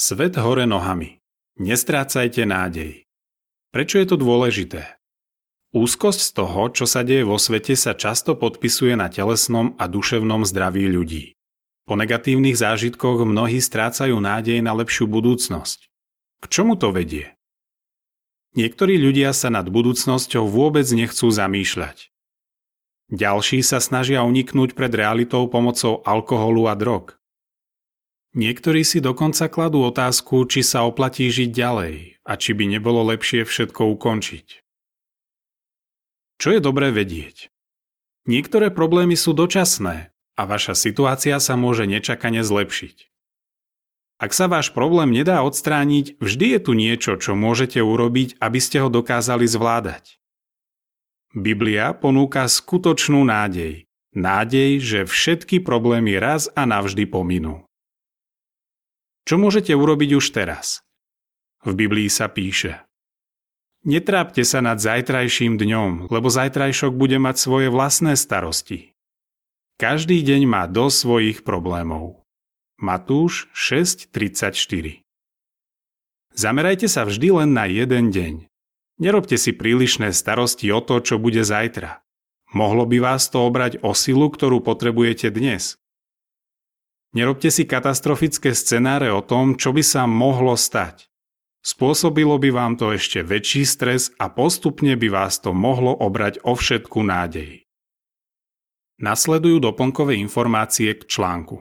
Svet hore nohami. Nestrácajte nádej. Prečo je to dôležité? Úzkosť z toho, čo sa deje vo svete, sa často podpisuje na telesnom a duševnom zdraví ľudí. Po negatívnych zážitkoch mnohí strácajú nádej na lepšiu budúcnosť. K čomu to vedie? Niektorí ľudia sa nad budúcnosťou vôbec nechcú zamýšľať. Ďalší sa snažia uniknúť pred realitou pomocou alkoholu a drog. Niektorí si dokonca kladú otázku, či sa oplatí žiť ďalej a či by nebolo lepšie všetko ukončiť. Čo je dobré vedieť? Niektoré problémy sú dočasné a vaša situácia sa môže nečakane zlepšiť. Ak sa váš problém nedá odstrániť, vždy je tu niečo, čo môžete urobiť, aby ste ho dokázali zvládať. Biblia ponúka skutočnú nádej. Nádej, že všetky problémy raz a navždy pominú. Čo môžete urobiť už teraz? V Biblii sa píše Netrápte sa nad zajtrajším dňom, lebo zajtrajšok bude mať svoje vlastné starosti. Každý deň má dosť svojich problémov. Matúš 6.34 Zamerajte sa vždy len na jeden deň. Nerobte si prílišné starosti o to, čo bude zajtra. Mohlo by vás to obrať o silu, ktorú potrebujete dnes. Nerobte si katastrofické scenáre o tom, čo by sa mohlo stať. Spôsobilo by vám to ešte väčší stres a postupne by vás to mohlo obrať o všetku nádej. Nasledujú doplnkové informácie k článku.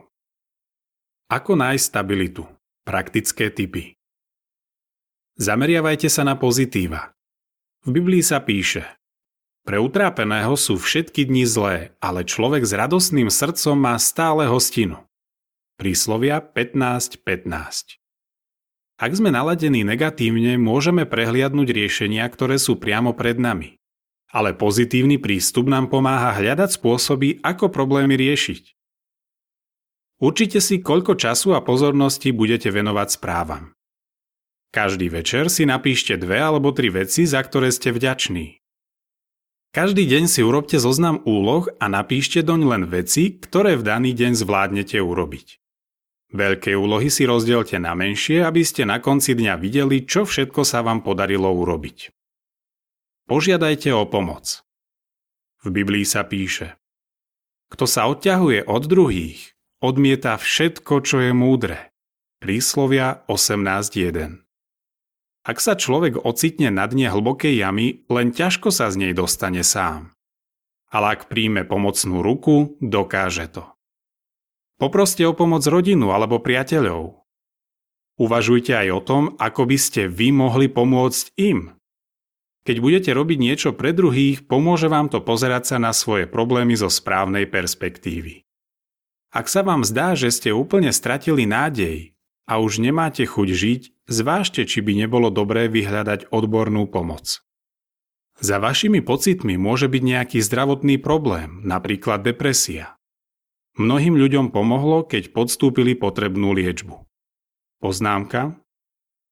Ako nájsť stabilitu? Praktické typy. Zameriavajte sa na pozitíva. V Biblii sa píše Pre utrápeného sú všetky dni zlé, ale človek s radostným srdcom má stále hostinu. Príslovia 15.15 15. Ak sme naladení negatívne, môžeme prehliadnúť riešenia, ktoré sú priamo pred nami. Ale pozitívny prístup nám pomáha hľadať spôsoby, ako problémy riešiť. Určite si, koľko času a pozornosti budete venovať správam. Každý večer si napíšte dve alebo tri veci, za ktoré ste vďační. Každý deň si urobte zoznam úloh a napíšte doň len veci, ktoré v daný deň zvládnete urobiť. Veľké úlohy si rozdielte na menšie, aby ste na konci dňa videli, čo všetko sa vám podarilo urobiť. Požiadajte o pomoc. V Biblii sa píše Kto sa odťahuje od druhých, odmieta všetko, čo je múdre. Príslovia 18.1 Ak sa človek ocitne na dne hlbokej jamy, len ťažko sa z nej dostane sám. Ale ak príjme pomocnú ruku, dokáže to. Poproste o pomoc rodinu alebo priateľov. Uvažujte aj o tom, ako by ste vy mohli pomôcť im. Keď budete robiť niečo pre druhých, pomôže vám to pozerať sa na svoje problémy zo správnej perspektívy. Ak sa vám zdá, že ste úplne stratili nádej a už nemáte chuť žiť, zvážte, či by nebolo dobré vyhľadať odbornú pomoc. Za vašimi pocitmi môže byť nejaký zdravotný problém, napríklad depresia. Mnohým ľuďom pomohlo, keď podstúpili potrebnú liečbu. Poznámka.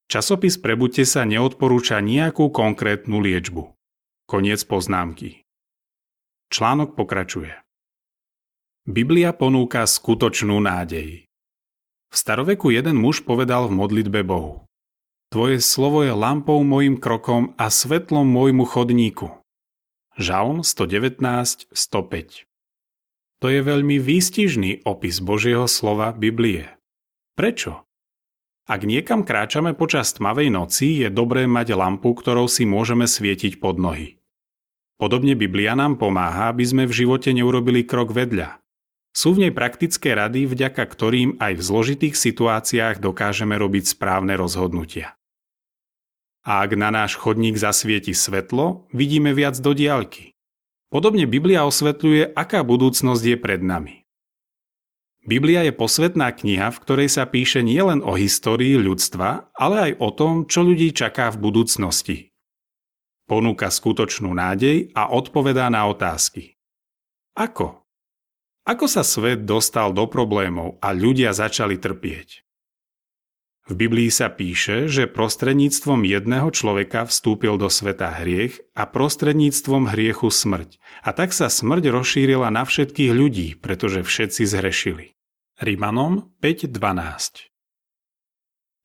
Časopis Prebuďte sa neodporúča nejakú konkrétnu liečbu. Koniec poznámky. Článok pokračuje. Biblia ponúka skutočnú nádej. V staroveku jeden muž povedal v modlitbe Bohu. Tvoje slovo je lampou mojim krokom a svetlom môjmu chodníku. Žalm 119, 105 to je veľmi výstižný opis Božieho slova Biblie. Prečo? Ak niekam kráčame počas tmavej noci, je dobré mať lampu, ktorou si môžeme svietiť pod nohy. Podobne Biblia nám pomáha, aby sme v živote neurobili krok vedľa. Sú v nej praktické rady, vďaka ktorým aj v zložitých situáciách dokážeme robiť správne rozhodnutia. A ak na náš chodník zasvieti svetlo, vidíme viac do diaľky. Podobne Biblia osvetľuje, aká budúcnosť je pred nami. Biblia je posvetná kniha, v ktorej sa píše nielen o histórii ľudstva, ale aj o tom, čo ľudí čaká v budúcnosti. Ponúka skutočnú nádej a odpovedá na otázky. Ako? Ako sa svet dostal do problémov a ľudia začali trpieť? V Biblii sa píše, že prostredníctvom jedného človeka vstúpil do sveta hriech a prostredníctvom hriechu smrť. A tak sa smrť rozšírila na všetkých ľudí, pretože všetci zhrešili. Rimanom 5.12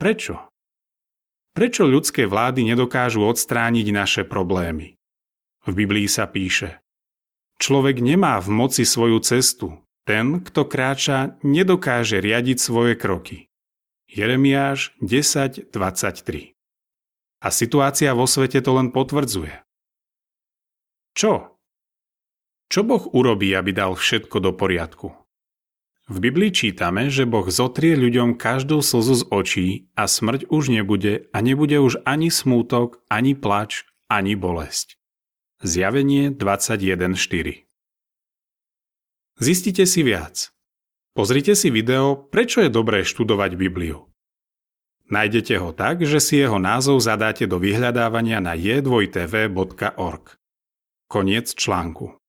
Prečo? Prečo ľudské vlády nedokážu odstrániť naše problémy? V Biblii sa píše Človek nemá v moci svoju cestu. Ten, kto kráča, nedokáže riadiť svoje kroky. Jeremiáš 10.23 A situácia vo svete to len potvrdzuje. Čo? Čo Boh urobí, aby dal všetko do poriadku? V Biblii čítame, že Boh zotrie ľuďom každú slzu z očí a smrť už nebude a nebude už ani smútok, ani plač, ani bolesť. Zjavenie 21.4 Zistite si viac. Pozrite si video Prečo je dobré študovať Bibliu. Nájdete ho tak, že si jeho názov zadáte do vyhľadávania na j2tv.org. Koniec článku.